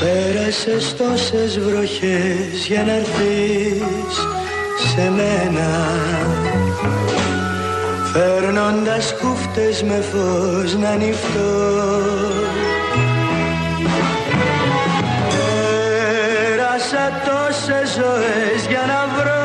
Πέρασες τόσες βροχές για να έρθεις σε μένα. Φέρνοντας κούφτες με φως να ανοιχτώ Πέρασα τόσες ζωές για να βρω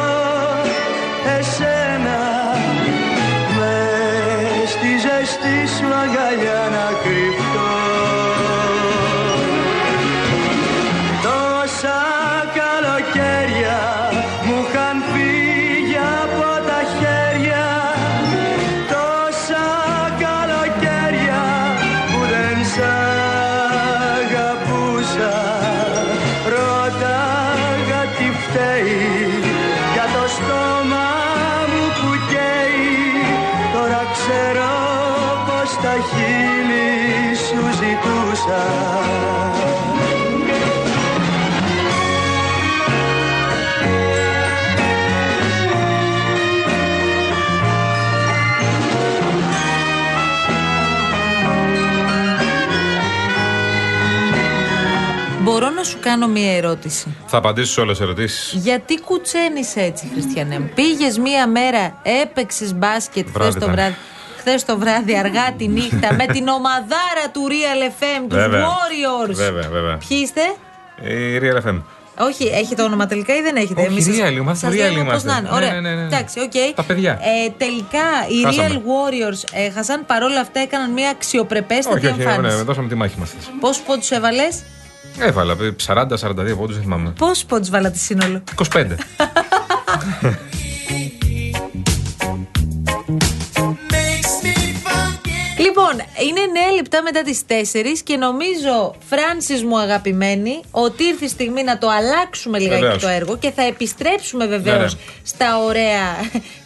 χείλη σου ζητούσα Μπορώ να σου κάνω μία ερώτηση; Θα απαντήσω σε όλες τις ερωτήσεις. Γιατί κουτσένεις έτσι, Χριστιανέ μου; Πήγες μία μέρα, έπαιξες μπάσκετ χθες Βράδυ το ήταν. βράδυ. Χθες το βράδυ, αργά τη νύχτα, με την ομαδάρα του Real FM, τους Βέβαια. Warriors. Βέβαια, βέβαια. Ποιοι είστε; Η Real FM. Όχι, έχει το όνομα τελικά ή δεν έχετε; Όχι, Εμείς σας- Real, είμαστε σας Real λέμε πώς είμαστε. να είναι. Ναι, Ωραία. ναι, ναι, ναι. Εντάξει, οκ. Τα παιδιά. Ε, τελικά οι Χάσαμε. Real Warriors έχασαν. Παρόλα αυτά έκαναν μια αξιοπρεπέστατη Όχι, όχι, εμφάνιση. ναι, δώσαμε τη μάχη μας. Πόσους πόντους έβαλες, Έβαλα 40-42 πόντους, δεν θυμάμαι. Πόσους πόντους βάλατε σύνολο; 25. είναι 9 λεπτά μετά τις 4 και νομίζω, Φράνσις μου αγαπημένη, ότι ήρθε η στιγμή να το αλλάξουμε λιγάκι Βεβαίως. το έργο και θα επιστρέψουμε βεβαίως Ναι, ναι. στα ωραία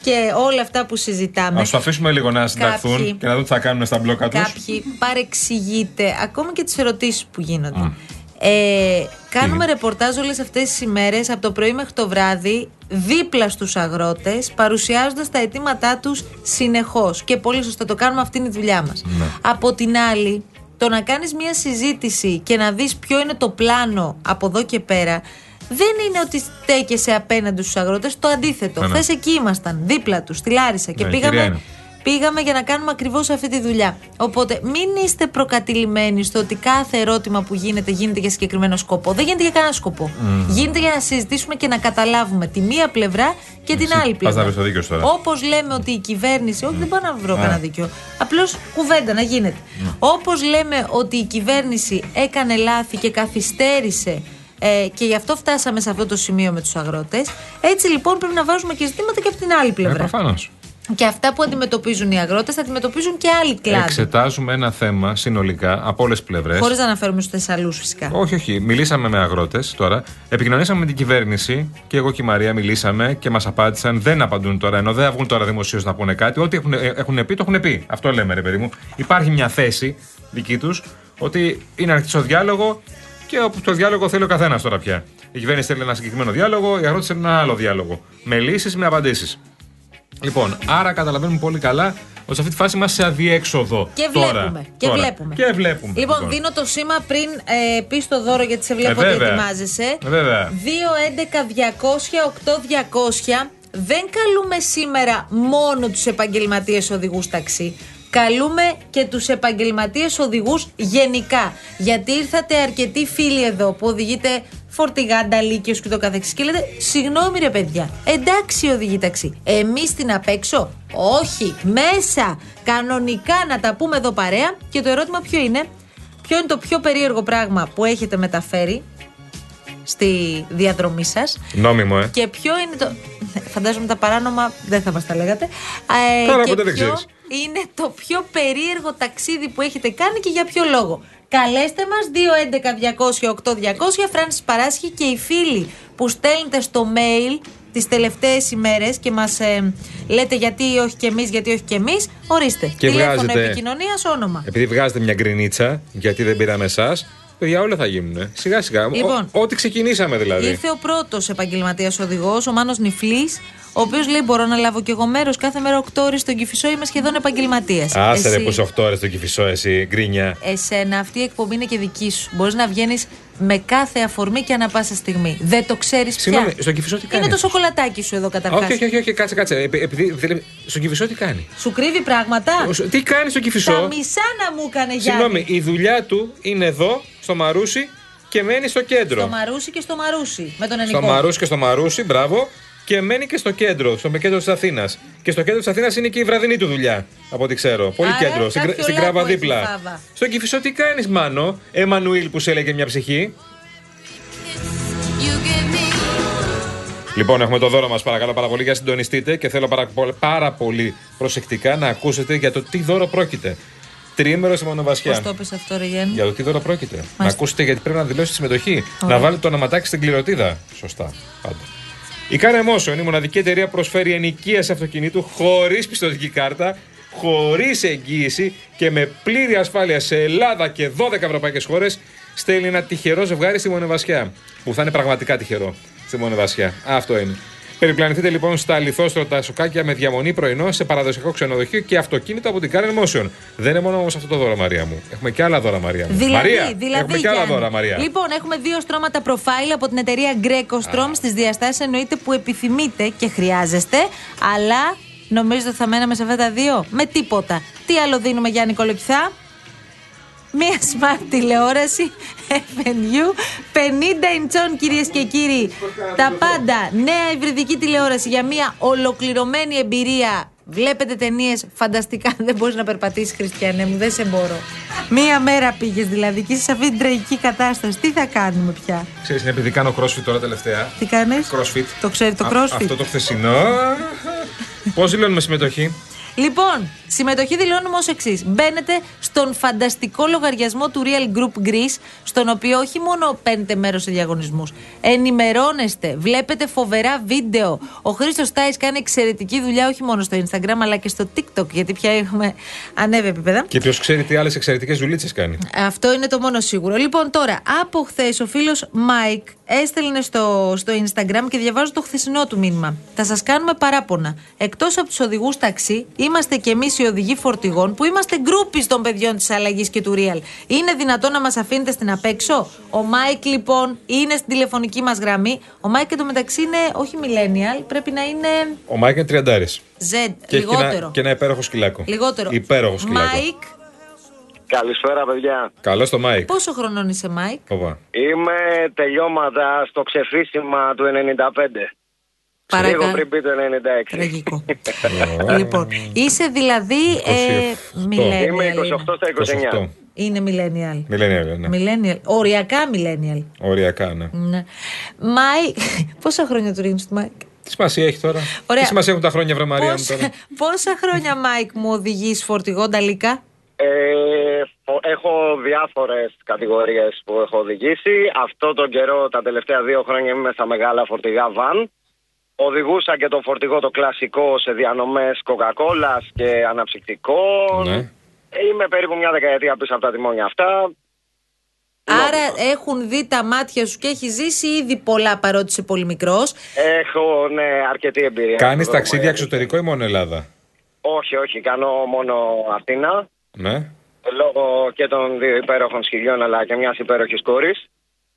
και όλα αυτά που συζητάμε. Α του αφήσουμε λίγο να συνταχθούν Κάποιοι. και να δουν τι θα κάνουν στα μπλόκα τους. Κάποιοι παρεξηγείτε ακόμη και τις ερωτήσεις που γίνονται. Ε, κάνουμε ρεπορτάζ όλες αυτές τις ημέρες από το πρωί μέχρι το βράδυ δίπλα στους αγρότες παρουσιάζοντας τα αιτήματά τους συνεχώς. Και πολύ σωστά το κάνουμε αυτή είναι η δουλειά μας. Από την άλλη το να κάνεις μια συζήτηση και να δεις ποιο είναι το πλάνο από εδώ και πέρα δεν είναι ότι στέκεσαι απέναντι στους αγρότες το αντίθετο. Ναι, ναι. χθες εκεί ήμασταν δίπλα τους στη Λάρισα και Ναι, πήγαμε κυρία είναι. Πήγαμε για να κάνουμε ακριβώς αυτή τη δουλειά. Οπότε μην είστε προκατηλημένοι στο ότι κάθε ερώτημα που γίνεται γίνεται για συγκεκριμένο σκοπό. Δεν γίνεται για κανένα σκοπό. Γίνεται για να συζητήσουμε και να καταλάβουμε τη μία πλευρά και την άλλη πας πλευρά. να βρεις το δίκιο σου τώρα. Όπως λέμε ότι η κυβέρνηση. Όχι, δεν πάω να βρω κανένα δίκιο. Απλώς κουβέντα να γίνεται. Όπως λέμε ότι η κυβέρνηση έκανε λάθη και καθυστέρησε. Ε, και γι' αυτό φτάσαμε σε αυτό το σημείο με τους αγρότες. Έτσι λοιπόν πρέπει να βάζουμε και ζητήματα και από την άλλη Ε, πλευρά. Προφανώ. Και αυτά που αντιμετωπίζουν οι αγρότες θα αντιμετωπίζουν και άλλοι κλάδοι. Εξετάζουμε ένα θέμα συνολικά από όλες τις πλευρές. Χωρίς να αναφέρουμε στους Θεσσαλούς φυσικά. Όχι, όχι. Μιλήσαμε με αγρότες τώρα. Επικοινωνήσαμε με την κυβέρνηση και εγώ και η Μαρία μιλήσαμε και μας απάντησαν. Δεν απαντούν τώρα, ενώ δεν βγουν τώρα δημοσίως να πούνε κάτι. Ό,τι έχουν, ε, έχουν πει, το έχουν πει. Αυτό λέμε, ρε παιδί μου. Υπάρχει μια θέση δική τους ότι είναι ανοιχτή ο διάλογο και όπου το διάλογο θέλει ο καθένας τώρα πια. Η κυβέρνηση θέλει ένα συγκεκριμένο διάλογο, οι αγρότε θέλουν ένα άλλο διάλογο. Με λύσεις, με απαντήσεις. Λοιπόν, άρα καταλαβαίνουμε πολύ καλά ότι σε αυτή τη φάση είμαστε σε αδιέξοδο. Και τώρα. βλέπουμε. Και Τώρα. βλέπουμε. Και βλέπουμε. Λοιπόν, δίνω το σήμα πριν ε, πεις το δώρο γιατί σε βλέπω Ε, ότι βέβαια. ετοιμάζεσαι. Ε, βέβαια. 2-11-200-8-200. Δεν καλούμε σήμερα μόνο τους επαγγελματίες οδηγούς ταξί. Καλούμε και τους επαγγελματίες οδηγούς γενικά. Γιατί ήρθατε αρκετοί φίλοι εδώ που οδηγείτε φορτηγά, νταλίκιος και το καθεξής και λέτε συγγνώμη ρε παιδιά, εντάξει οδηγεί ταξί. Εμείς την απ' έξω, όχι, μέσα, κανονικά να τα πούμε εδώ παρέα και το ερώτημα ποιο είναι, ποιο είναι το πιο περίεργο πράγμα που έχετε μεταφέρει στη διαδρομή σας Νόμιμο, ε. και ποιο είναι το. Φαντάζομαι τα παράνομα δεν θα μας τα λέγατε. Ε, Τώρα και ποτέ δεν ποιο ξέρεις. είναι το πιο περίεργο ταξίδι που έχετε κάνει και για ποιο λόγο. Καλέστε μας 211-200-8200. Φράνση Παράσχη και οι φίλοι που στέλνετε στο mail τις τελευταίες ημέρες και μας λέτε γιατί όχι και εμείς, γιατί όχι και εμείς, ορίστε. Και Τηλέφωνο βγάζετε- επικοινωνίας, όνομα. Επειδή βγάζετε μια γκρινίτσα, γιατί δεν πήραμε εσάς, παιδιά όλα θα γίνουν. Σιγά σιγά. Λοιπόν. Ό- ό,τι ξεκινήσαμε δηλαδή. Ήρθε ο πρώτος επαγγελματίας οδηγός, ο Μάνος Νιφλή, ο οποίος λέει: Μπορώ να λάβω κι εγώ μέρος κάθε μέρα 8 ώρες στον Κυφισό, είμαι σχεδόν επαγγελματίας. Άσε ρε που είσαι 8 ώρες στο κυφισό, εσύ, γκρίνια. Εσένα, αυτή η εκπομπή είναι και δική σου. Μπορείς να βγαίνεις με κάθε αφορμή και ανα πάσα στιγμή. Δεν το ξέρεις πια. Συγγνώμη, στον Κυφισό τι κάνεις; Είναι το σοκολατάκι σου εδώ καταρχάς. Όχι, όχι, όχι, όχι, κάτσε, κάτσε. Επει- Επειδή, δηλαδή, στον Κυφισό τι κάνει; Σου κρύβει πράγματα; Ο- Τι κάνει στον Τα Κυφισό. μισά να μου έκανε Γιάννη. Συγγνώμη, η δουλειά του είναι εδώ, στο Μαρούσι και μένει στο κέντρο. Στο Μαρούσι και στο Μαρούσι. Με τον Στο Ενικό. Μαρούσι και στο Μαρούσι, μπράβο. Και μένει και στο κέντρο, στο κέντρο της Αθήνας. Και στο κέντρο της Αθήνας είναι και η βραδινή του δουλειά, από ό,τι ξέρω. Πολύ Άρα, κέντρο, στην, κάποιο κρά- στην λάκκο κράβα έχει δίπλα. φάβα. Στον Κυφισό τι κάνεις, Μάνο, Εμμανουήλ που σε έλεγε μια ψυχή; Λοιπόν, έχουμε το δώρο μας, παρακαλώ πάρα πολύ, για συντονιστείτε και θέλω πάρα, πο- πάρα πολύ προσεκτικά να ακούσετε για το τι δώρο πρόκειται. Τριήμερο στη Πώς μονοβασιά. το πες αυτό, ρε Γιάννη; Για το τι δώρο πρόκειται. Να ακούσετε γιατί πρέπει να δηλώσετε συμμετοχή. Να βάλετε το ονοματάκι στην κληροτίδα. Σωστά. Πάντα. Η Car Emotion, η μοναδική εταιρεία που προσφέρει ενοικίαση αυτοκινήτου χωρίς πιστοτική κάρτα, χωρίς εγγύηση και με πλήρη ασφάλεια σε Ελλάδα και 12 ευρωπαϊκές χώρες, στέλνει ένα τυχερό ζευγάρι στη Μονεβασιά. Που θα είναι πραγματικά τυχερό στη Μονεβασιά. Αυτό είναι. Περιπλανηθείτε λοιπόν στα λιθόστρωτα σοκάκια με διαμονή πρωινό σε παραδοσιακό ξενοδοχείο και αυτοκίνητο από την Car Emotion. Δεν είναι μόνο όμως αυτό το δώρο, Μαρία μου. Έχουμε και άλλα δώρα, Μαρία μου. Δηλαδή, Μαρία, δηλαδή, έχουμε και άλλα Γιάννη. δώρα, Μαρία. Λοιπόν, έχουμε δύο στρώματα προφάιλ από την εταιρεία Greco Strom στις διαστάσεις εννοείται που επιθυμείτε και χρειάζεστε. Αλλά νομίζετε ότι θα μέναμε σε αυτά τα δύο; Με τίποτα. Τι άλλο δίνουμε, Γιάννη Κολοκυθά. Μία smart τηλεόραση FNU 50 inchών κυρίες και κύριοι. Τα πάντα. Νέα υβριδική τηλεόραση για μια ολοκληρωμένη εμπειρία. Βλέπετε ταινίες φανταστικά. Δεν μπορείς να περπατήσεις, Χριστιανέ μου. Δεν σε μπορώ. Μία μέρα πήγες δηλαδή και είσαι σε αυτή την τραγική κατάσταση. Τι θα κάνουμε πια; Ξέρεις, είναι επειδή κάνω crossfit τώρα τελευταία. Τι κάνεις; Crossfit. Το ξέρεις το Α- crossfit. Αυτό το χθεσινό. Πώς δηλώνουμε συμμετοχή; Λοιπόν, συμμετοχή δηλώνουμε ως εξής. Μπαίνετε στον φανταστικό λογαριασμό του Real Group Greece, στον οποίο όχι μόνο παίρνετε μέρος σε διαγωνισμούς, ενημερώνεστε, βλέπετε φοβερά βίντεο. Ο Χρήστος Τάις κάνει εξαιρετική δουλειά όχι μόνο στο Instagram αλλά και στο TikTok, γιατί πια έχουμε ανέβει επίπεδα. Και ποιος ξέρει τι άλλες εξαιρετικές δουλίτσες κάνει. Αυτό είναι το μόνο σίγουρο. Λοιπόν, τώρα, από χθες ο φίλος Μάικ έστελνε στο, στο Instagram και διαβάζω το χθεσινό του μήνυμα. Θα σας κάνουμε παράπονα. Εκτός από τους οδηγούς ταξί, είμαστε κι εμείς οι οδηγοί φορτηγών που είμαστε γκρούπι των παιδιών της αλλαγής και του Real. Είναι δυνατόν να μας αφήνετε στην απέξω; Ο Μάικ, λοιπόν, είναι στην τηλεφωνική μας γραμμή. Ο Μάικ εντωμεταξύ είναι όχι millennial, πρέπει να είναι Ο Μάικ είναι τριαντάρης. Z, Και έχει και λιγότερο. ένα, και ένα υπέροχο σκυλάκο. Λιγότερο. Υπέροχο σκυλάκο. Μάικ, Καλησπέρα, παιδιά. Καλό το Μάικ. πόσο χρονών είσαι, Μάικ. Οπα. Είμαι τελειώματα στο ξεφύσιμα του 95. Παρακα- Λίγο πριν πει το 96. Τραγικό. λοιπόν, είσαι δηλαδή. Ε, 28. millennial. Είμαι 28 είναι. στα 29. 28. Είναι millennial. Millennial, ναι. Millennial. Οριακά millennial. Οριακά, ναι. Ναι. Μάικ. Πόσα χρόνια του ρίχνεις του Μάικ. Τι σημασία έχει τώρα; Ωραία. Τι σημασία έχουν τα χρόνια, βρε Μαρία μου Πόσα, τώρα; πόσα χρόνια, Μάικ, μου οδηγείς φορτηγό νταλίκα; Ε, φο- έχω διάφορες κατηγορίες που έχω οδηγήσει. Αυτό τον καιρό, τα τελευταία δύο χρόνια είμαι στα μεγάλα φορτηγά βαν. Οδηγούσα και το φορτηγό το κλασικό σε διανομές κοκακόλας και αναψυκτικών. Ναι. Ε, Είμαι περίπου μια δεκαετία πίσω από τα τιμόνια αυτά. Άρα έχουν δει τα μάτια σου και έχει ζήσει ήδη πολλά παρότι είσαι πολύ μικρός. Έχω ναι, αρκετή εμπειρία. Κάνεις Αυτό ταξίδια μου εξωτερικό ή μόνο Ελλάδα; Όχι, όχι, κάνω μόνο Αθήνα. Ναι. Λόγω και των δύο υπέροχων σκυλιών αλλά και μιας υπέροχης κόρης.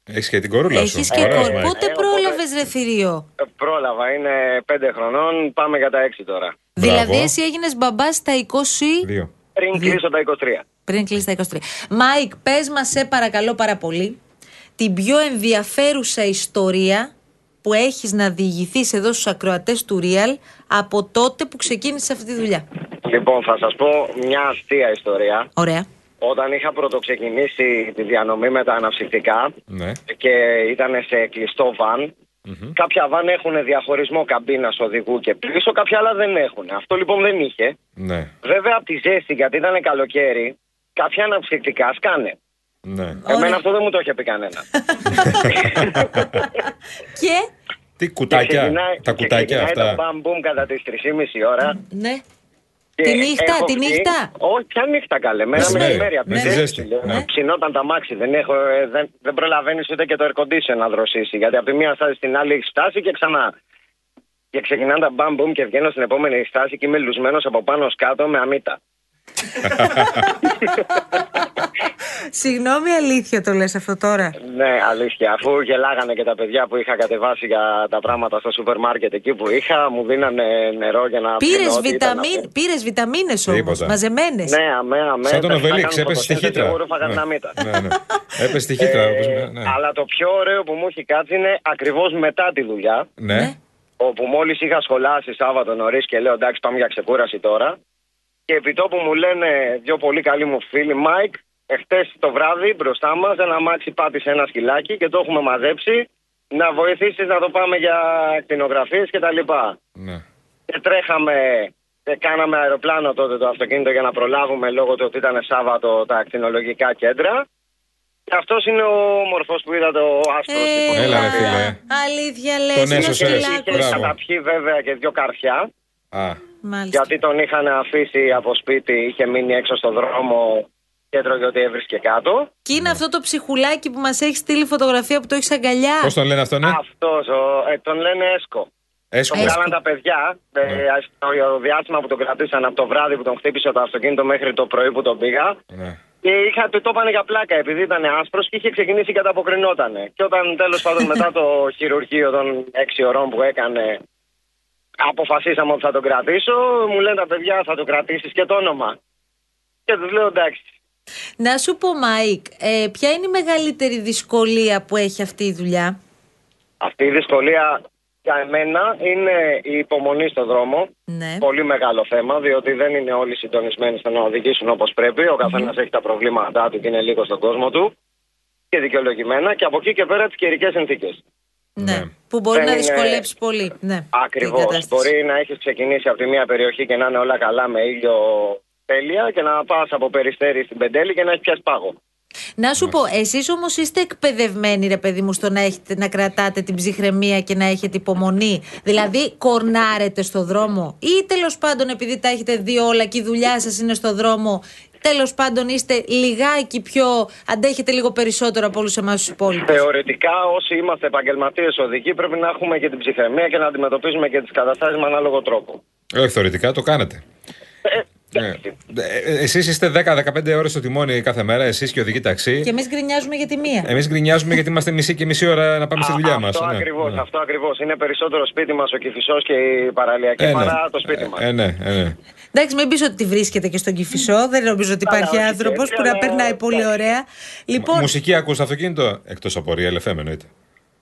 Έχεις και την κορούλα σου. Έχεις και Ωραίος, κόρη. Μάικ. Πότε Ε, οπότε- πρόλαβε ρε θηρίο; πρόλαβα, είναι πέντε χρονών, πάμε για τα έξι τώρα. Δηλαδή, Μπράβο. εσύ έγινες μπαμπάς στα 20. Δύο. Πριν κλείσω τα 23. Πριν κλείσει τα 23. Μάικ, πες μας, σε παρακαλώ πάρα πολύ, την πιο ενδιαφέρουσα ιστορία που έχεις να διηγηθείς εδώ στους ακροατές του Real από τότε που ξεκίνησες αυτή τη δουλειά. Λοιπόν, θα σας πω μια αστεία ιστορία. Ωραία. Όταν είχα πρωτοξεκινήσει τη διανομή με τα αναψυκτικά Ναι. και ήταν σε κλειστό βαν, κάποια βαν έχουν διαχωρισμό καμπίνας οδηγού και πίσω, κάποια άλλα δεν έχουν. Αυτό λοιπόν δεν είχε. Ναι. Βέβαια από τη ζέστη, γιατί ήταν καλοκαίρι, κάποια αναψυκτικά σκάνε. Ναι. Ωραία. Εμένα αυτό δεν μου το είχε πει κανένα. Και; Τι Και κουτάκια, ξεκινάει- τα και κουτάκια ξεκινάει αυτά. το μπαμ μπουμ κατά τις 3.30 ώρα. Ναι. Και Τη νύχτα, έχω τη βγει- νύχτα; Όχι, ποια νύχτα καλέ. Μέρα Μεσημέρι. μεσημέρι. απ' τη Με τη ζέστη, ζέστη, λέω. ναι. Ψινόταν τα μάξι. Δεν, έχω, ε, δεν, δεν προλαβαίνεις ούτε και το air condition να δροσίσει. Γιατί από τη μία στάση στην άλλη έχει στάσει και ξανά. Και ξεκινάνε τα μπαμ μπουμ και βγαίνω στην επόμενη στάση και είμαι λουσμένος από πάνω ως κάτω με αμύτα. Συγγνώμη, αλήθεια το λες αυτό τώρα. Ναι, αλήθεια. Αφού γελάγανε και τα παιδιά που είχα κατεβάσει για τα πράγματα στο σούπερ μάρκετ εκεί που είχα, μου δίνανε νερό για να Πήρες πιω ό,τι ήταν να βιταμίν, πω. πήρες βιταμίνες όμως, Τίποτα. μαζεμένες. Ναι, αμέ, αμέ. Σαν τον τα Οβελίξ, κάνουν έπεσε στη φωτοσύνθεση, χύτρα. Εγώ ρούφαγα την αμύτα. Ναι, ναι. Έπεσε στη χύτρα. Ε, όπως με- ναι. Αλλά το πιο ωραίο που μου έχει κάτσει είναι ακριβώς μετά τη δουλειά. Ναι. Όπου μόλις είχα σχολάσει Σάββατο νωρίς και λέω εντάξει, πάμε για ξεκούραση τώρα. Και επί τόπου μου λένε δύο πολύ καλοί μου φίλοι, Μάικ, εχθές το βράδυ μπροστά μας ένα αμάξι πάτησε ένα σκυλάκι και το έχουμε μαζέψει. Να βοηθήσεις να το πάμε για ακτινογραφίες κτλ. ναι. Και τρέχαμε και κάναμε αεροπλάνο τότε το αυτοκίνητο για να προλάβουμε λόγω του ότι ήταν Σάββατο τα ακτινολογικά κέντρα. Και αυτός είναι ο όμορφος που είδατε, ο άσπρος. Ε, Έλα, ρε, φίλε. Αλήθεια λες, Τον είναι έσωσες. σκυλάκος. Είχε Μπράβο. καταπιεί βέβαια και δύο καρφιά. Α, Μάλιστα. Γιατί τον είχαν αφήσει από σπίτι, είχε μείνει έξω στο δρόμο και έτρωγε ό,τι έβρισκε κάτω. Και είναι αυτό το ψυχουλάκι που μας έχει στείλει φωτογραφία που το έχεις αγκαλιά. πώς τον λένε αυτό, ναι. Αυτός, ο, ε, τον λένε Έσκο. Έσκο. Τον βγάλαν τα παιδιά. Ε, στο διάστημα που τον κρατήσαν από το βράδυ που τον χτύπησε το αυτοκίνητο μέχρι το πρωί που τον πήγα. Ναι. Και είχα, το, το είπανε για πλάκα επειδή ήταν άσπρος και είχε ξεκινήσει και ανταποκρινότανε. Και όταν τέλος πάντων μετά το χειρουργείο των 6 ωρών που έκανε, αποφασίσαμε ότι θα τον κρατήσω, μου λένε τα παιδιά θα το κρατήσεις και το όνομα. Και τους λέω εντάξει. Να σου πω, Μάικ, ε, ποια είναι η μεγαλύτερη δυσκολία που έχει αυτή η δουλειά; Αυτή η δυσκολία για εμένα είναι η υπομονή στο δρόμο. Ναι. Πολύ μεγάλο θέμα, διότι δεν είναι όλοι συντονισμένοι στο να οδηγήσουν όπως πρέπει. Ο καθένας έχει τα προβλήματά του και είναι λίγο στον κόσμο του. Και δικαιολογημένα. Και από εκεί και πέρα τις καιρικές συνθήκες. Ναι. Ναι. Που μπορεί Δεν να είναι- δυσκολέψει πολύ. Ναι. Ακριβώς. την κατάσταση. Μπορεί να έχεις ξεκινήσει από τη μία περιοχή και να είναι όλα καλά με ήλιο τέλεια και να πας από περιστέρι στην πεντέλη και να έχεις πιάσει πάγο. Να σου πω, εσείς όμως είστε εκπαιδευμένοι ρε παιδί μου στο να, έχετε, να κρατάτε την ψυχραιμία και να έχετε υπομονή; Δηλαδή κορνάρετε στο δρόμο; Ή τέλος πάντων επειδή τα έχετε δει όλα και η δουλειά σας είναι στο δρόμο τέλος πάντων είστε λιγάκι πιο, αντέχετε λίγο περισσότερο από όλους εμάς τους υπόλοιπους. Θεωρητικά, όσοι είμαστε επαγγελματίες οδηγοί, πρέπει να έχουμε και την ψυχραιμία και να αντιμετωπίζουμε και τις καταστάσεις με ανάλογο τρόπο. Όχι, θεωρητικά το κάνετε. Ε, Ναι. Εσείς είστε 10-15 ώρες στο τιμόνι κάθε μέρα, εσείς και οδηγεί ταξί. Και εμείς γκρινιάζουμε για τη μία. Εμείς γκρινιάζουμε γιατί είμαστε μισή και μισή ώρα να πάμε στη δουλειά μας. Αυτό ακριβώς. Αυτό ακριβώς. Είναι περισσότερο σπίτι μας ο Κυφισό και η παραλιακή παρά το σπίτι μας. Ε, ναι, ε, ναι. Εντάξει, μην πεις ότι τη βρίσκεται και στον Κυφισό. Δεν νομίζω ότι Καλά, υπάρχει όχι άνθρωπος έτσι, που να αλλά περνάει πολύ εντάξει. ωραία. Λοιπόν, Μουσική ακούς στο αυτοκίνητο, εκτός από Real FM εννοείται.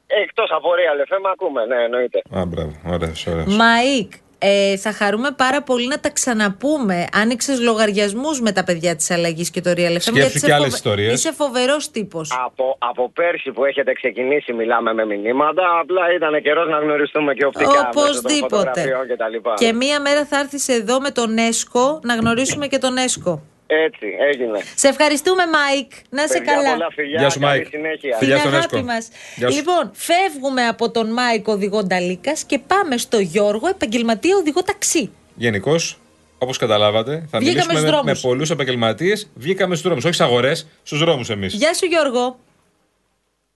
Εκτός από Real FM ακούμε, ναι, εννοείται. Α, μπράβο, ωραίος, ωραίος. Μαΐκ, ε, θα χαρούμε πάρα πολύ να τα ξαναπούμε. Άνοιξε λογαριασμούς με τα παιδιά της αλλαγής και το Real FM. Σκέψου είσαι κι άλλες φοβε- ιστορίες. Είσαι φοβερός τύπος. Από, από πέρσι που έχετε ξεκινήσει μιλάμε με μηνύματα, απλά ήταν καιρός να γνωριστούμε και οπτικά μέσω των Οπωσδήποτε. φωτογραφιών και τα λοιπά. Και μία μέρα θα έρθεις εδώ με τον Έσκο να γνωρίσουμε και τον Έσκο. Έτσι, έγινε. Σε ευχαριστούμε, Μάικ. Να σε Παιδιά, καλά. πολλά φιλιά, Γεια σου, καλή Μάικ. συνέχεια. Την Φιλιά στον αγάπη Έσκο. μας. Γεια σου. Λοιπόν, φεύγουμε από τον Μάικ οδηγό Νταλίκας και πάμε στο Γιώργο, επαγγελματία οδηγό ταξί. Γενικώς, όπως καταλάβατε, θα Βγήκαμε μιλήσουμε στους με, με δρόμους. πολλούς επαγγελματίες. Βγήκαμε στους δρόμους, όχι στις αγορές, στους δρόμους εμείς. Γεια σου, Γιώργο.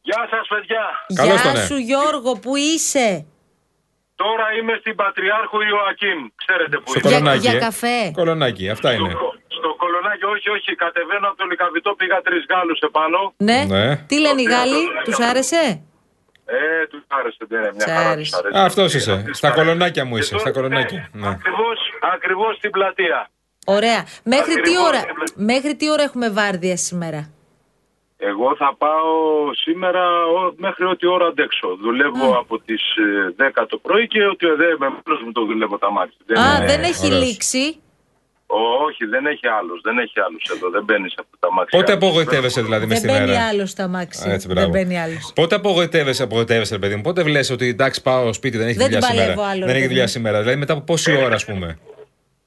Γεια σας παιδιά. Καλώς Γεια τον, ε. σου, Γιώργο, που είσαι; Τώρα είμαι στην Πατριάρχου Ιωακήμ. Ξέρετε που Στο είμαι. Για- κολονάκι. για ε. καφέ. Κολονάκι, αυτά Στο, είναι. Κο- στο κολονάκι, όχι, όχι. Κατεβαίνω από το Λικαβιτό, πήγα τρεις Γάλλους επάνω. Ναι. Ναι. Τι λένε οι Γάλλοι, τους άρεσε; Ε, τους άρεσε, ναι, μια Τους χαρά άρεσε. τους άρεσε. Α, αυτός είσαι. Τους Στα άρεσε. κολονάκια μου Και είσαι, τώρα- στα κολονάκια. Ναι, Ναι. Ακριβώς, ακριβώς στην πλατεία. Ωραία. Μέχρι τι, Ακριβώς. ώρα, μέχρι τι ώρα έχουμε βάρδια σήμερα; Εγώ θα πάω σήμερα ο- μέχρι ό,τι ώρα αντέξω. Δουλεύω από τις ε, 10 το πρωί και ότι δεν με μόνος μου το δουλεύω τα μάτια. Α, ναι, δεν έχει ωραίος. λήξει. Όχι, δεν έχει άλλος. Δεν έχει άλλους εδώ. Δεν μπαίνεις σε αυτά τα μάτια. Πότε απογοητεύεσαι δηλαδή μες Δεν στη μπαίνει μέρα. άλλος στα μάξι. Α, Έτσι, δεν μπράβο. μπαίνει άλλος. Πότε απογοητεύεσαι, απογοητεύεσαι, ρε παιδί μου; Πότε βλέπεις ότι εντάξει, πάω σπίτι, δεν έχει Δεν δουλειά την σήμερα; παλεύω άλλο, δεν ρε έχει παιδί δουλειά μου. σήμερα; Δηλαδή μετά από πόση ώρα, ας πούμε;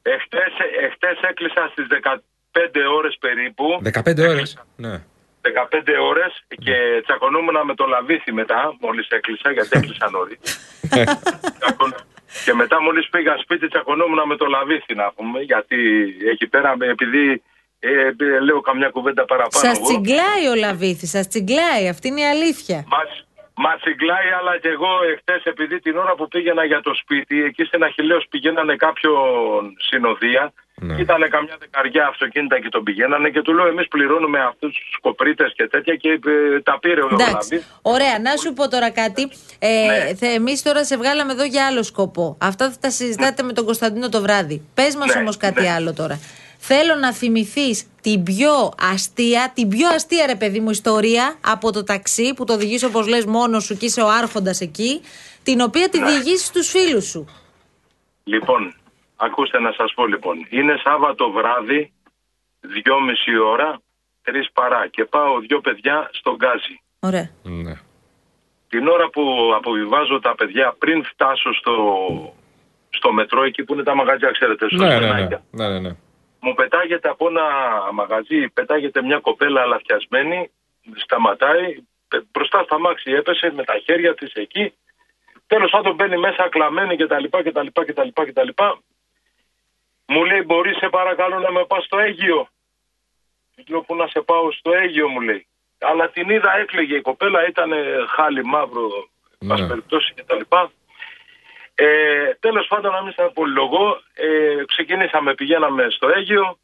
Εχθές, εχθές έκλεισα στις 15 ώρες περίπου. 15 ώρες. Ναι. 15 ώρες και τσακωνόμουν με το λαβίθι μετά, μόλις έκλεισα, γιατί έκλεισα νωρί. και μετά μόλις πήγα σπίτι, τσακωνόμουν με το λαβίθι να πούμε, γιατί εκεί πέρα, επειδή ε, ε, λέω καμιά κουβέντα παραπάνω. Σας εγώ. τσιγκλάει ο Λαβίθη, σας τσιγκλάει. Αυτή είναι η αλήθεια. Μας, μας τσιγκλάει, αλλά και εγώ εχθές επειδή την ώρα που πήγαινα για το σπίτι, εκεί στην Αχιλέως πηγαίνανε κάποιον συνοδεία, Ναι. ήταν καμιά δεκαριά αυτοκίνητα και τον πηγαίνανε και του λέω εμείς πληρώνουμε αυτούς τους κοπρίτες και τέτοια και ε, τα πήρε ο Εντάξει. Λαβής. Ωραία, να σου πω τώρα κάτι. Ε, Ναι. Εμείς τώρα σε βγάλαμε εδώ για άλλο σκοπό. Αυτά θα τα συζητάτε με τον Κωνσταντίνο το βράδυ. Πες μας Ναι, όμως κάτι ναι. άλλο τώρα. Θέλω να θυμηθείς την πιο αστεία, την πιο αστεία ρε παιδί μου ιστορία από το ταξί που το οδηγείς όπως λες μόνος σου και είσαι ο άρχοντας εκεί, την οποία τη διηγήσεις στους φίλους σου. Λοιπόν, ακούστε να σας πω λοιπόν. Είναι Σάββατο βράδυ, δυόμιση ώρα, τρεις παρά και πάω δυο παιδιά στον Γκάζι. Ωραία. Ναι. Την ώρα που αποβιβάζω τα παιδιά πριν φτάσω στο, στο μετρό, εκεί που είναι τα μαγαζιά, ξέρετε, στο Ναι, ναι, ναι. στενάκια, ναι, ναι, ναι. μου πετάγεται από ένα μαγαζί, πετάγεται μια κοπέλα αλαφιασμένη, σταματάει, πε- μπροστά στα μάξι έπεσε με τα χέρια της εκεί. Τέλος πάντων μπαίνει μέσα κλαμμένη κτλ. κτλ, κτλ, κτλ. Μου λέει μπορείς σε παρακαλώ να με πας στο Αίγυο. Της Λέω που να σε πάω στο Αίγυο μου λέει. Αλλά την είδα έκλαιγε η κοπέλα, ήταν χάλι μαύρο, Ναι. ναι. περιπτώσει κτλ. Ε, Τέλος πάντων, να μην σα πολυλογώ, ε, ξεκινήσαμε, πηγαίναμε στο Αίγυο.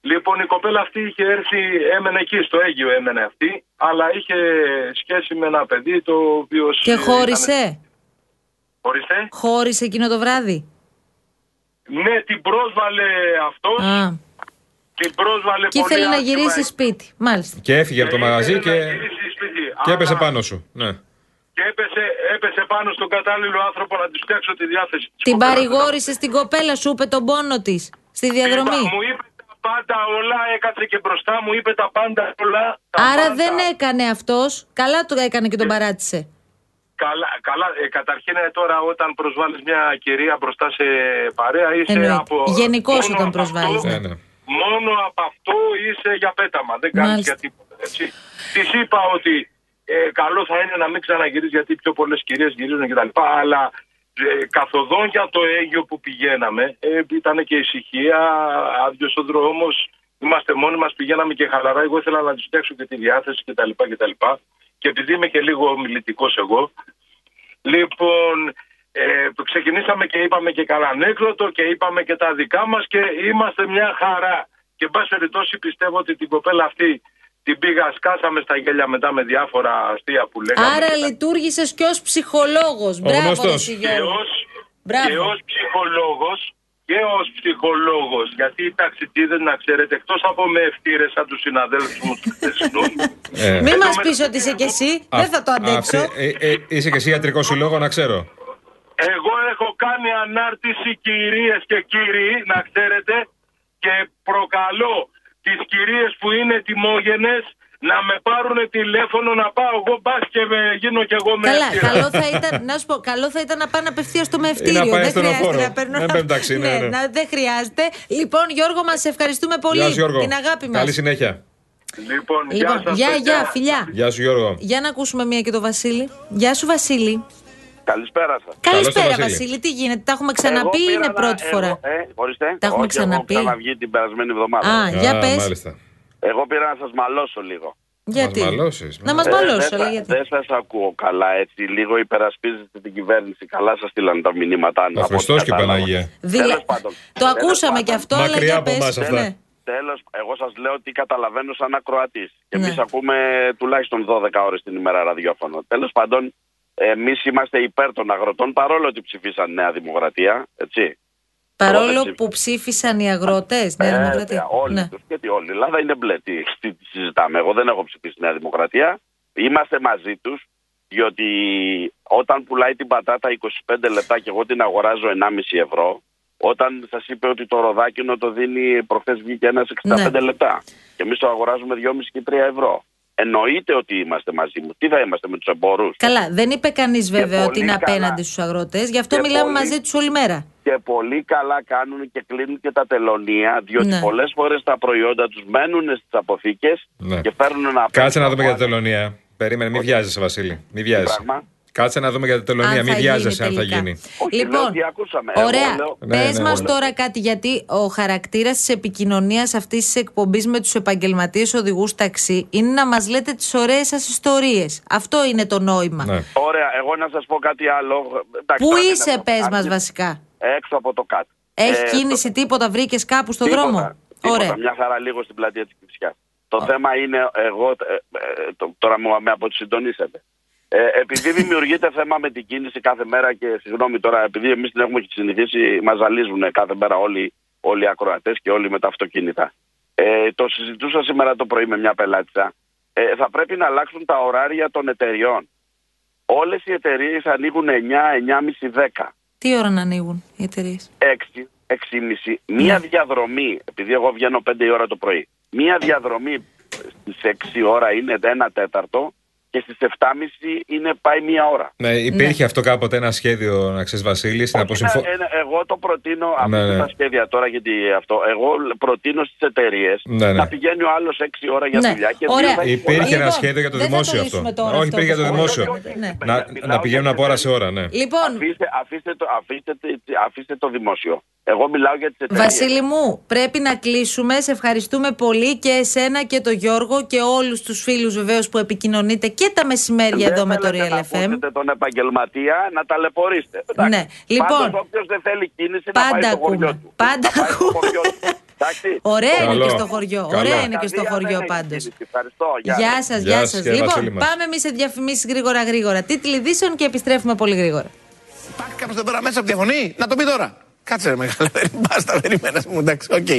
Λοιπόν, η κοπέλα αυτή είχε έρθει, έμενε εκεί στο Αίγυο, έμενε αυτή, αλλά είχε σχέση με ένα παιδί το οποίος. Και χώρισε; Χώρισε; Χώρισε εκείνο το βράδυ; Ναι, την πρόσβαλε αυτός. Α. Την πρόσβαλε Και πολύ ήθελε να άσχημα. γυρίσει σπίτι. Μάλιστα. Και έφυγε από το Ε, μαγαζί ήθελε και, να γυρίσει σπίτι. και έπεσε Αλλά- πάνω σου. Ναι. Και έπεσε, έπεσε πάνω στον κατάλληλο άνθρωπο να της φτιάξω τη διάθεση της Την κοπέλας. παρηγόρησε στην κοπέλα, σου είπε τον πόνο της στη διαδρομή. Είπα, μου είπε τα πάντα όλα, έκατσε και μπροστά μου, είπε τα πάντα όλα. τα Άρα πάντα. δεν έκανε αυτός. Καλά το έκανε και τον παράτησε. Καλά, καλά. Ε, καταρχήν ε, τώρα όταν προσβάλλεις μια κυρία μπροστά σε παρέα είσαι Εννοείται. από... Γενικώς μόνο όταν από προσβάλλεις, αυτό- Ναι, ναι. Μόνο από αυτό είσαι για πέταμα. Δεν κάνεις Μάλιστα. για τίποτα. Έτσι. Της είπα ότι ε, καλό θα είναι να μην ξαναγυρίσεις γιατί πιο πολλές κυρίες γυρίζουν κτλ. Αλλά ε, καθοδόν για το Αίγιο που πηγαίναμε ε, ήταν και ησυχία, άδειος ο δρόμος. Είμαστε μόνοι μας, πηγαίναμε και χαλαρά. Εγώ ήθελα να τους φτιάξω και τη διάθεση κτλ. κτλ. Και επειδή είμαι και λίγο μιλητικός εγώ, Λοιπόν, ε, ξεκινήσαμε και είπαμε και καλά ανέκδοτο και είπαμε και τα δικά μας και είμαστε μια χαρά. Και εν πάση περιπτώσει πιστεύω ότι την κοπέλα αυτή την πήγα, σκάσαμε στα γέλια μετά με διάφορα αστεία που λέγαμε. Άρα και τα- λειτουργήσες και ως ψυχολόγος. Μπράβο, γνωστός. εσύ, και Γιώργο. ως, Μπράβο. Και ως ψυχολόγος και ως ψυχολόγος γιατί οι ταξιτίδες να ξέρετε εκτός από με ευτήρες σαν τους συναδέλφους μου τους χθεσινούς Ε, Μην μας με- πεις ότι είσαι κι εσύ. α- Δεν θα το αντέξω. αυτή- ε, ε, είσαι και εσύ ιατρικός συλλόγο, να ξέρω. Εγώ έχω κάνει ανάρτηση κυρίες και κύριοι, να ξέρετε, και προκαλώ τις κυρίες που είναι τιμόγενες να με πάρουν τηλέφωνο να πάω εγώ μπας και με, γίνω κι εγώ με Καλά, ευτήρα. καλό θα ήταν, να σου πω, καλό θα ήταν να πάνε απευθείας στο μευτήριο. Ή να πάει δεν στον χρειάζεται οφόρο. να παίρνω. Ναι, να- εντάξει, ναι, ναι. να- δεν χρειάζεται. Λοιπόν, Γιώργο, μας ευχαριστούμε πολύ. Γεια σου Γιώργο. Την αγάπη μας. Καλή συνέχεια. Λοιπόν, γεια Λοιπόν, σας, γεια, παιδιά. γεια, φιλιά. Γεια σου Γιώργο. Για να ακούσουμε μία και το Βασίλη. Γεια σου, Βασίλη. Καλησπέρα σας. Καλησπέρα, Βασίλη. Βασίλη. Τι γίνεται, τα έχουμε ξαναπεί ή είναι πρώτη φορά; Ε, ορίστε. Τα έχουμε Όχι, ξαναπεί. Έχω ξαναβγεί την περασμένη εβδομάδα. Α, για Α, πες. Μάλιστα. Εγώ πήρα να σας μαλώσω λίγο. Γιατί. Μας μαλώσεις, Να μας μάλιστα. μαλώσει, Ε, αλλά δεν γιατί; σα- Δεν σας ακούω καλά έτσι. Λίγο υπερασπίζεστε την κυβέρνηση. Καλά σας στείλαν τα μηνύματα. Ο Χριστός και η Παναγία. Δηλα- Τέλος πάντων. Το ακούσαμε Τέλος και αυτό, αλλά Μακριά για από πες. εμάς αυτά. Ναι. Τέλος, εγώ σας λέω ότι καταλαβαίνω σαν ακροατής. Και Ναι. εμείς ακούμε τουλάχιστον 12 ώρες την ημέρα ραδιόφωνο. Τέλος πάντων, εμείς είμαστε υπέρ των αγροτών παρόλο ότι ψηφίσαν Νέα Δημοκρατία. Έτσι. Παρόλο Εγώ που ψήφισαν οι αγρότες, Νέα Ε, Δημοκρατία. Όλοι Ναι. τους. Γιατί όλη η Ελλάδα είναι μπλε. Τι, τι, τι συζητάμε. Εγώ δεν έχω ψηφίσει Νέα Δημοκρατία. Είμαστε μαζί τους. Διότι όταν πουλάει την πατάτα 25 λεπτά και εγώ την αγοράζω 1,5 ευρώ, όταν σας είπε ότι το ροδάκινο το δίνει προχθές βγήκε ένας 65 Ναι. λεπτά. Και εμείς το αγοράζουμε 2,5 και 3 ευρώ. Εννοείται ότι είμαστε μαζί μου. Τι θα είμαστε με τους εμπόρους. Καλά, δεν είπε κανείς βέβαια πολύ ότι είναι καλά. απέναντι στους αγρότες, γι' αυτό Και μιλάμε πολύ- μαζί τους όλη μέρα. Και Και πολύ καλά κάνουν και κλείνουν και τα τελωνία, διότι Ναι. πολλές φορές τα προϊόντα τους μένουν στις αποθήκες Ναι. και φέρνουν ένα Κάτσε να δούμε για τα τελωνία. Περίμενε, μην βιάζεσαι, Βασίλη. Μην βιάζεσαι. Πράγμα; Κάτσε να δούμε για τα τελωνία. Αν Μην θα βιάζεσαι αν γίνει θα τελικά. γίνει. Όχι, λέω ότι ακούσαμε. Εγώ Ωραία. λέω- Ναι, Πες ναι, μας ναι. τώρα κάτι, γιατί ο χαρακτήρας της επικοινωνίας αυτής της εκπομπής με τους επαγγελματίες οδηγούς ταξί είναι να μας λέτε τις ωραίες σας ιστορίες. Αυτό είναι το νόημα. Ναι. Ωραία, εγώ να σας πω κάτι άλλο. Εντάξει, Πού τώρα δεν είσαι, έχω πες κάτι. μας βασικά; Έξω από το κάτω. Έχει Ε, κίνηση, τίποτα, βρήκες κάπου στον Τίποτα, δρόμο; τίποτα, Ωραία. Μια χαρά λίγο στην πλατεία της Κυψιάς. Το θέμα είναι, εγώ, ε, ε, το- τώρα μου με αποσυντονίσετε. Ε, επειδή δημιουργείται θέμα με την κίνηση κάθε μέρα και συγγνώμη τώρα, επειδή εμείς την έχουμε συνηθίσει, μας ζαλίζουν κάθε μέρα όλοι, όλοι οι ακροατές και όλοι με τα αυτοκίνητα. Ε, το συζητούσα σήμερα το πρωί με μια πελάτησα. Ε, θα πρέπει να αλλάξουν τα ωράρια των εταιριών. Όλες οι εταιρείες ανοίγουν 9, 9.30, 10. Τι ώρα να ανοίγουν οι εταιρείες; 6, 6,5, μία διαδρομή, επειδή εγώ βγαίνω 5 η ώρα το πρωί, μία διαδρομή στις 6 ώρα είναι ένα τέταρτο και στις 7.30 είναι πάει μία ώρα. Ναι, υπήρχε αυτό κάποτε ένα σχέδιο, να ξέρεις, Βασίλη, στην Όχι, αποσυμφω... ε, ε, εγώ το προτείνω, Ναι, αφήστε ναι. τα σχέδια τώρα γιατί αυτό, εγώ προτείνω στις εταιρείες Ναι, ναι. να πηγαίνει ο άλλος 6 ώρα για Ναι, δουλειά και δύο ωραία. θα έχει Υπήρχε πολλά. ένα Λοιπόν, σχέδιο για το δεν θα δημόσιο το αυτό. λύσουμε τώρα Όχι, αυτό υπήρχε για το το δημόσιο. θέμα. Ναι. Να, Μιλάω να πηγαίνουν για από ώρα τις σε ώρα, ναι. Λοιπόν, Αφήστε, αφήστε, το, αφήστε, τε- αφήστε το δημόσιο. Εγώ μιλάω για τις εταιρείες. Βασίλη μου, πρέπει να κλείσουμε. Σε ευχαριστούμε πολύ και εσένα και τον Γιώργο και όλους τους φίλους βεβαίως που επικοινωνείτε και τα μεσημέρια Δεν εδώ με το θέλετε Real να FM. ακούσετε τον επαγγελματία να ταλαιπωρήσετε. Εντάξει. Ναι. Λοιπόν, Πάντως, όποιος δεν θέλει κίνηση να πάντα πάει στο χωριό ακούμε. του. Πάντα Να πάει στο ακούμε. χωριό του. Εντάξει. Ωραία είναι Καλό. και στο χωριό. Καλό. Ωραία είναι και στο Καρδία χωριό δεν έχει πάντως. κίνηση. Ευχαριστώ. Γεια σας, Γεια γεια σας, σας. κύριε Βασίλη Λοιπόν, μας. πάμε εμείς σε διαφημίσεις γρήγορα γρήγορα. Τίτλοι ειδήσεων και επιστρέφουμε πολύ γρήγορα. Υπάρχει κάποιος εδώ πέρα μέσα που διαφωνεί. Να το πει τώρα. Κάτσε ρε μεγάλα. Μπάστα, περίμενε μου. Εντάξει, οκ.